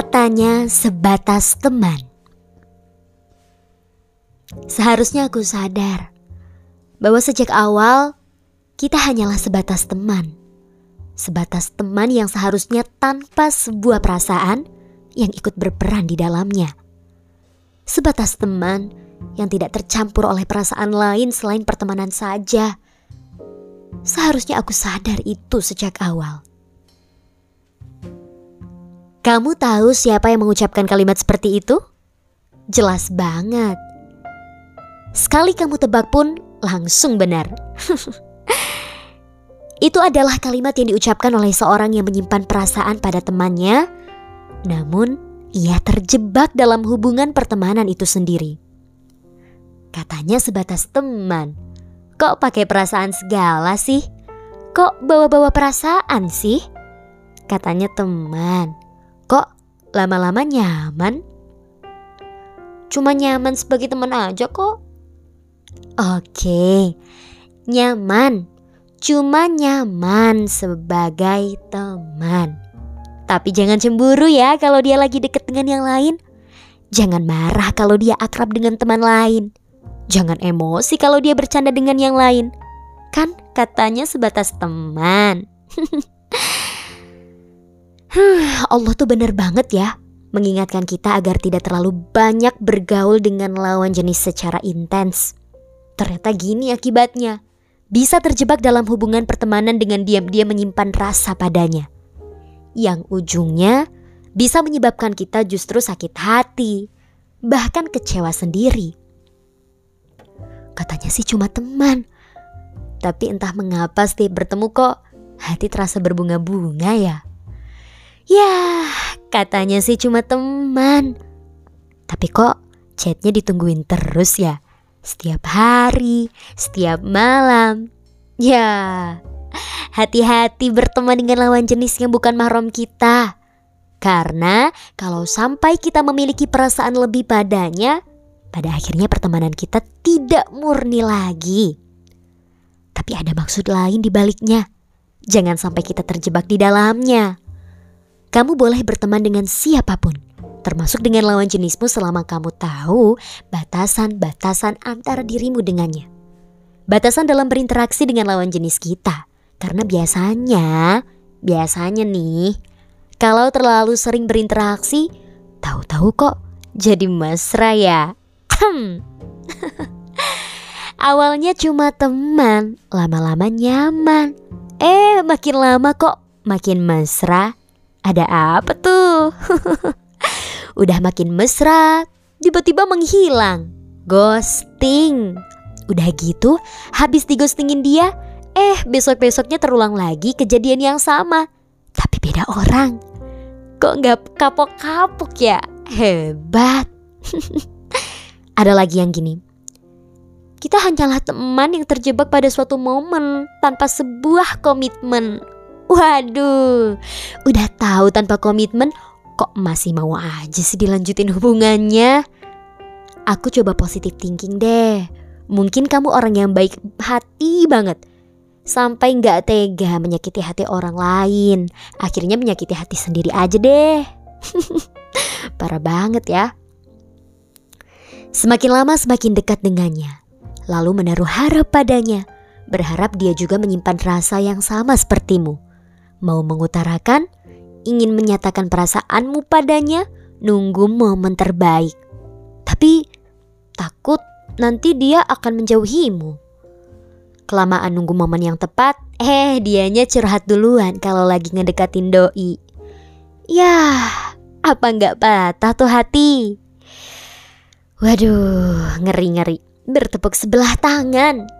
Katanya sebatas teman. Seharusnya aku sadar bahwa sejak awal kita hanyalah sebatas teman. Sebatas teman yang seharusnya tanpa sebuah perasaan yang ikut berperan di dalamnya. Sebatas teman yang tidak tercampur oleh perasaan lain selain pertemanan saja. Seharusnya aku sadar itu sejak awal. Kamu tahu siapa yang mengucapkan kalimat seperti itu? Jelas banget. Sekali kamu tebak pun langsung benar. itu adalah kalimat yang diucapkan oleh seorang yang menyimpan perasaan pada temannya, namun ia terjebak dalam hubungan pertemanan itu sendiri. Katanya sebatas teman. Kok pakai perasaan segala sih? Kok bawa-bawa perasaan sih? Katanya teman. Lama-lama nyaman? Cuma nyaman sebagai teman aja kok. Oke, nyaman. Cuma nyaman sebagai teman. Tapi jangan cemburu ya kalau dia lagi deket dengan yang lain. Jangan marah kalau dia akrab dengan teman lain. Jangan emosi kalau dia bercanda dengan yang lain. Kan katanya sebatas teman. Allah tuh bener banget ya mengingatkan kita agar tidak terlalu banyak bergaul dengan lawan jenis secara intens. Ternyata gini akibatnya. Bisa terjebak dalam hubungan pertemanan dengan diam-diam menyimpan rasa padanya. Yang ujungnya bisa menyebabkan kita justru sakit hati, bahkan kecewa sendiri. Katanya sih cuma teman. Tapi entah mengapa setiap bertemu kok hati terasa berbunga-bunga ya. Ya, katanya sih cuma teman. Tapi kok chatnya ditungguin terus ya? Setiap hari, setiap malam. Ya, hati-hati berteman dengan lawan jenis yang bukan mahram kita. Karena kalau sampai kita memiliki perasaan lebih padanya, pada akhirnya pertemanan kita tidak murni lagi. Tapi ada maksud lain di baliknya. Jangan sampai kita terjebak di dalamnya. Kamu boleh berteman dengan siapa pun, termasuk dengan lawan jenismu selama kamu tahu batasan-batasan antara dirimu dengannya. Batasan dalam berinteraksi dengan lawan jenis kita. Karena biasanya, biasanya nih, kalau terlalu sering berinteraksi, tahu-tahu kok jadi mesra ya. Awalnya cuma teman, lama-lama nyaman. Eh, makin lama kok makin mesra. Ada apa tuh? Udah makin mesra, tiba-tiba menghilang. Ghosting. Udah gitu, habis digostingin dia, eh besok-besoknya terulang lagi kejadian yang sama. Tapi beda orang. Kok nggak kapok-kapok ya? Hebat. Ada lagi yang gini. Kita hanyalah teman yang terjebak pada suatu momen tanpa sebuah komitmen. Waduh, udah tahu tanpa komitmen kok masih mau aja sih dilanjutin hubungannya? Aku coba positif thinking deh. Mungkin kamu orang yang baik hati banget. Sampai nggak tega menyakiti hati orang lain. Akhirnya menyakiti hati sendiri aja deh. Parah banget ya. Semakin lama semakin dekat dengannya. Lalu menaruh harap padanya. Berharap dia juga menyimpan rasa yang sama sepertimu mau mengutarakan, ingin menyatakan perasaanmu padanya, nunggu momen terbaik. Tapi takut nanti dia akan menjauhimu. Kelamaan nunggu momen yang tepat, eh dianya curhat duluan kalau lagi ngedekatin doi. Ya, apa nggak patah tuh hati? Waduh, ngeri-ngeri. Bertepuk sebelah tangan.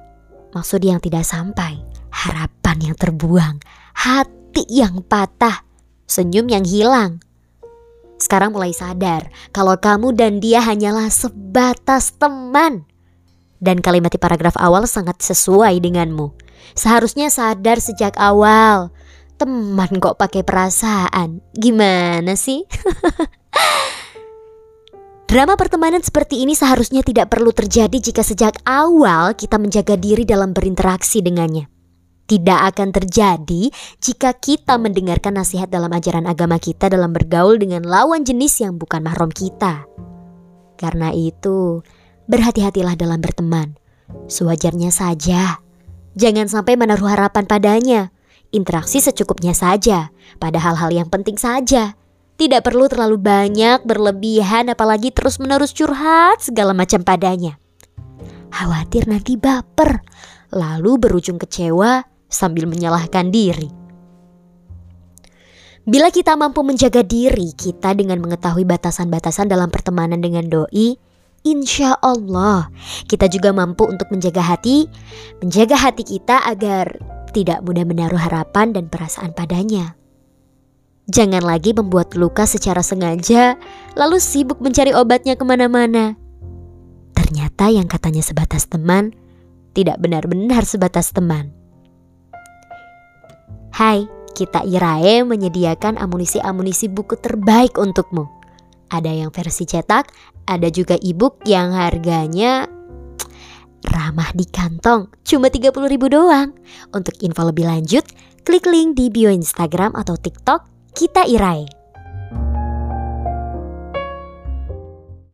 Maksud yang tidak sampai, harapan yang terbuang, hati hati yang patah, senyum yang hilang. Sekarang mulai sadar kalau kamu dan dia hanyalah sebatas teman. Dan kalimat di paragraf awal sangat sesuai denganmu. Seharusnya sadar sejak awal. Teman kok pakai perasaan. Gimana sih? Drama pertemanan seperti ini seharusnya tidak perlu terjadi jika sejak awal kita menjaga diri dalam berinteraksi dengannya. Tidak akan terjadi jika kita mendengarkan nasihat dalam ajaran agama kita dalam bergaul dengan lawan jenis yang bukan mahram kita. Karena itu, berhati-hatilah dalam berteman. Sewajarnya saja. Jangan sampai menaruh harapan padanya. Interaksi secukupnya saja, pada hal-hal yang penting saja. Tidak perlu terlalu banyak, berlebihan, apalagi terus-menerus curhat segala macam padanya. Khawatir nanti baper, lalu berujung kecewa sambil menyalahkan diri. Bila kita mampu menjaga diri kita dengan mengetahui batasan-batasan dalam pertemanan dengan doi, insya Allah kita juga mampu untuk menjaga hati, menjaga hati kita agar tidak mudah menaruh harapan dan perasaan padanya. Jangan lagi membuat luka secara sengaja, lalu sibuk mencari obatnya ke mana-mana. Ternyata yang katanya sebatas teman, tidak benar-benar sebatas teman. Hai, kita Irae menyediakan amunisi-amunisi buku terbaik untukmu. Ada yang versi cetak, ada juga e-book yang harganya ramah di kantong, cuma 30 ribu doang. Untuk info lebih lanjut, klik link di bio Instagram atau TikTok kita Irae.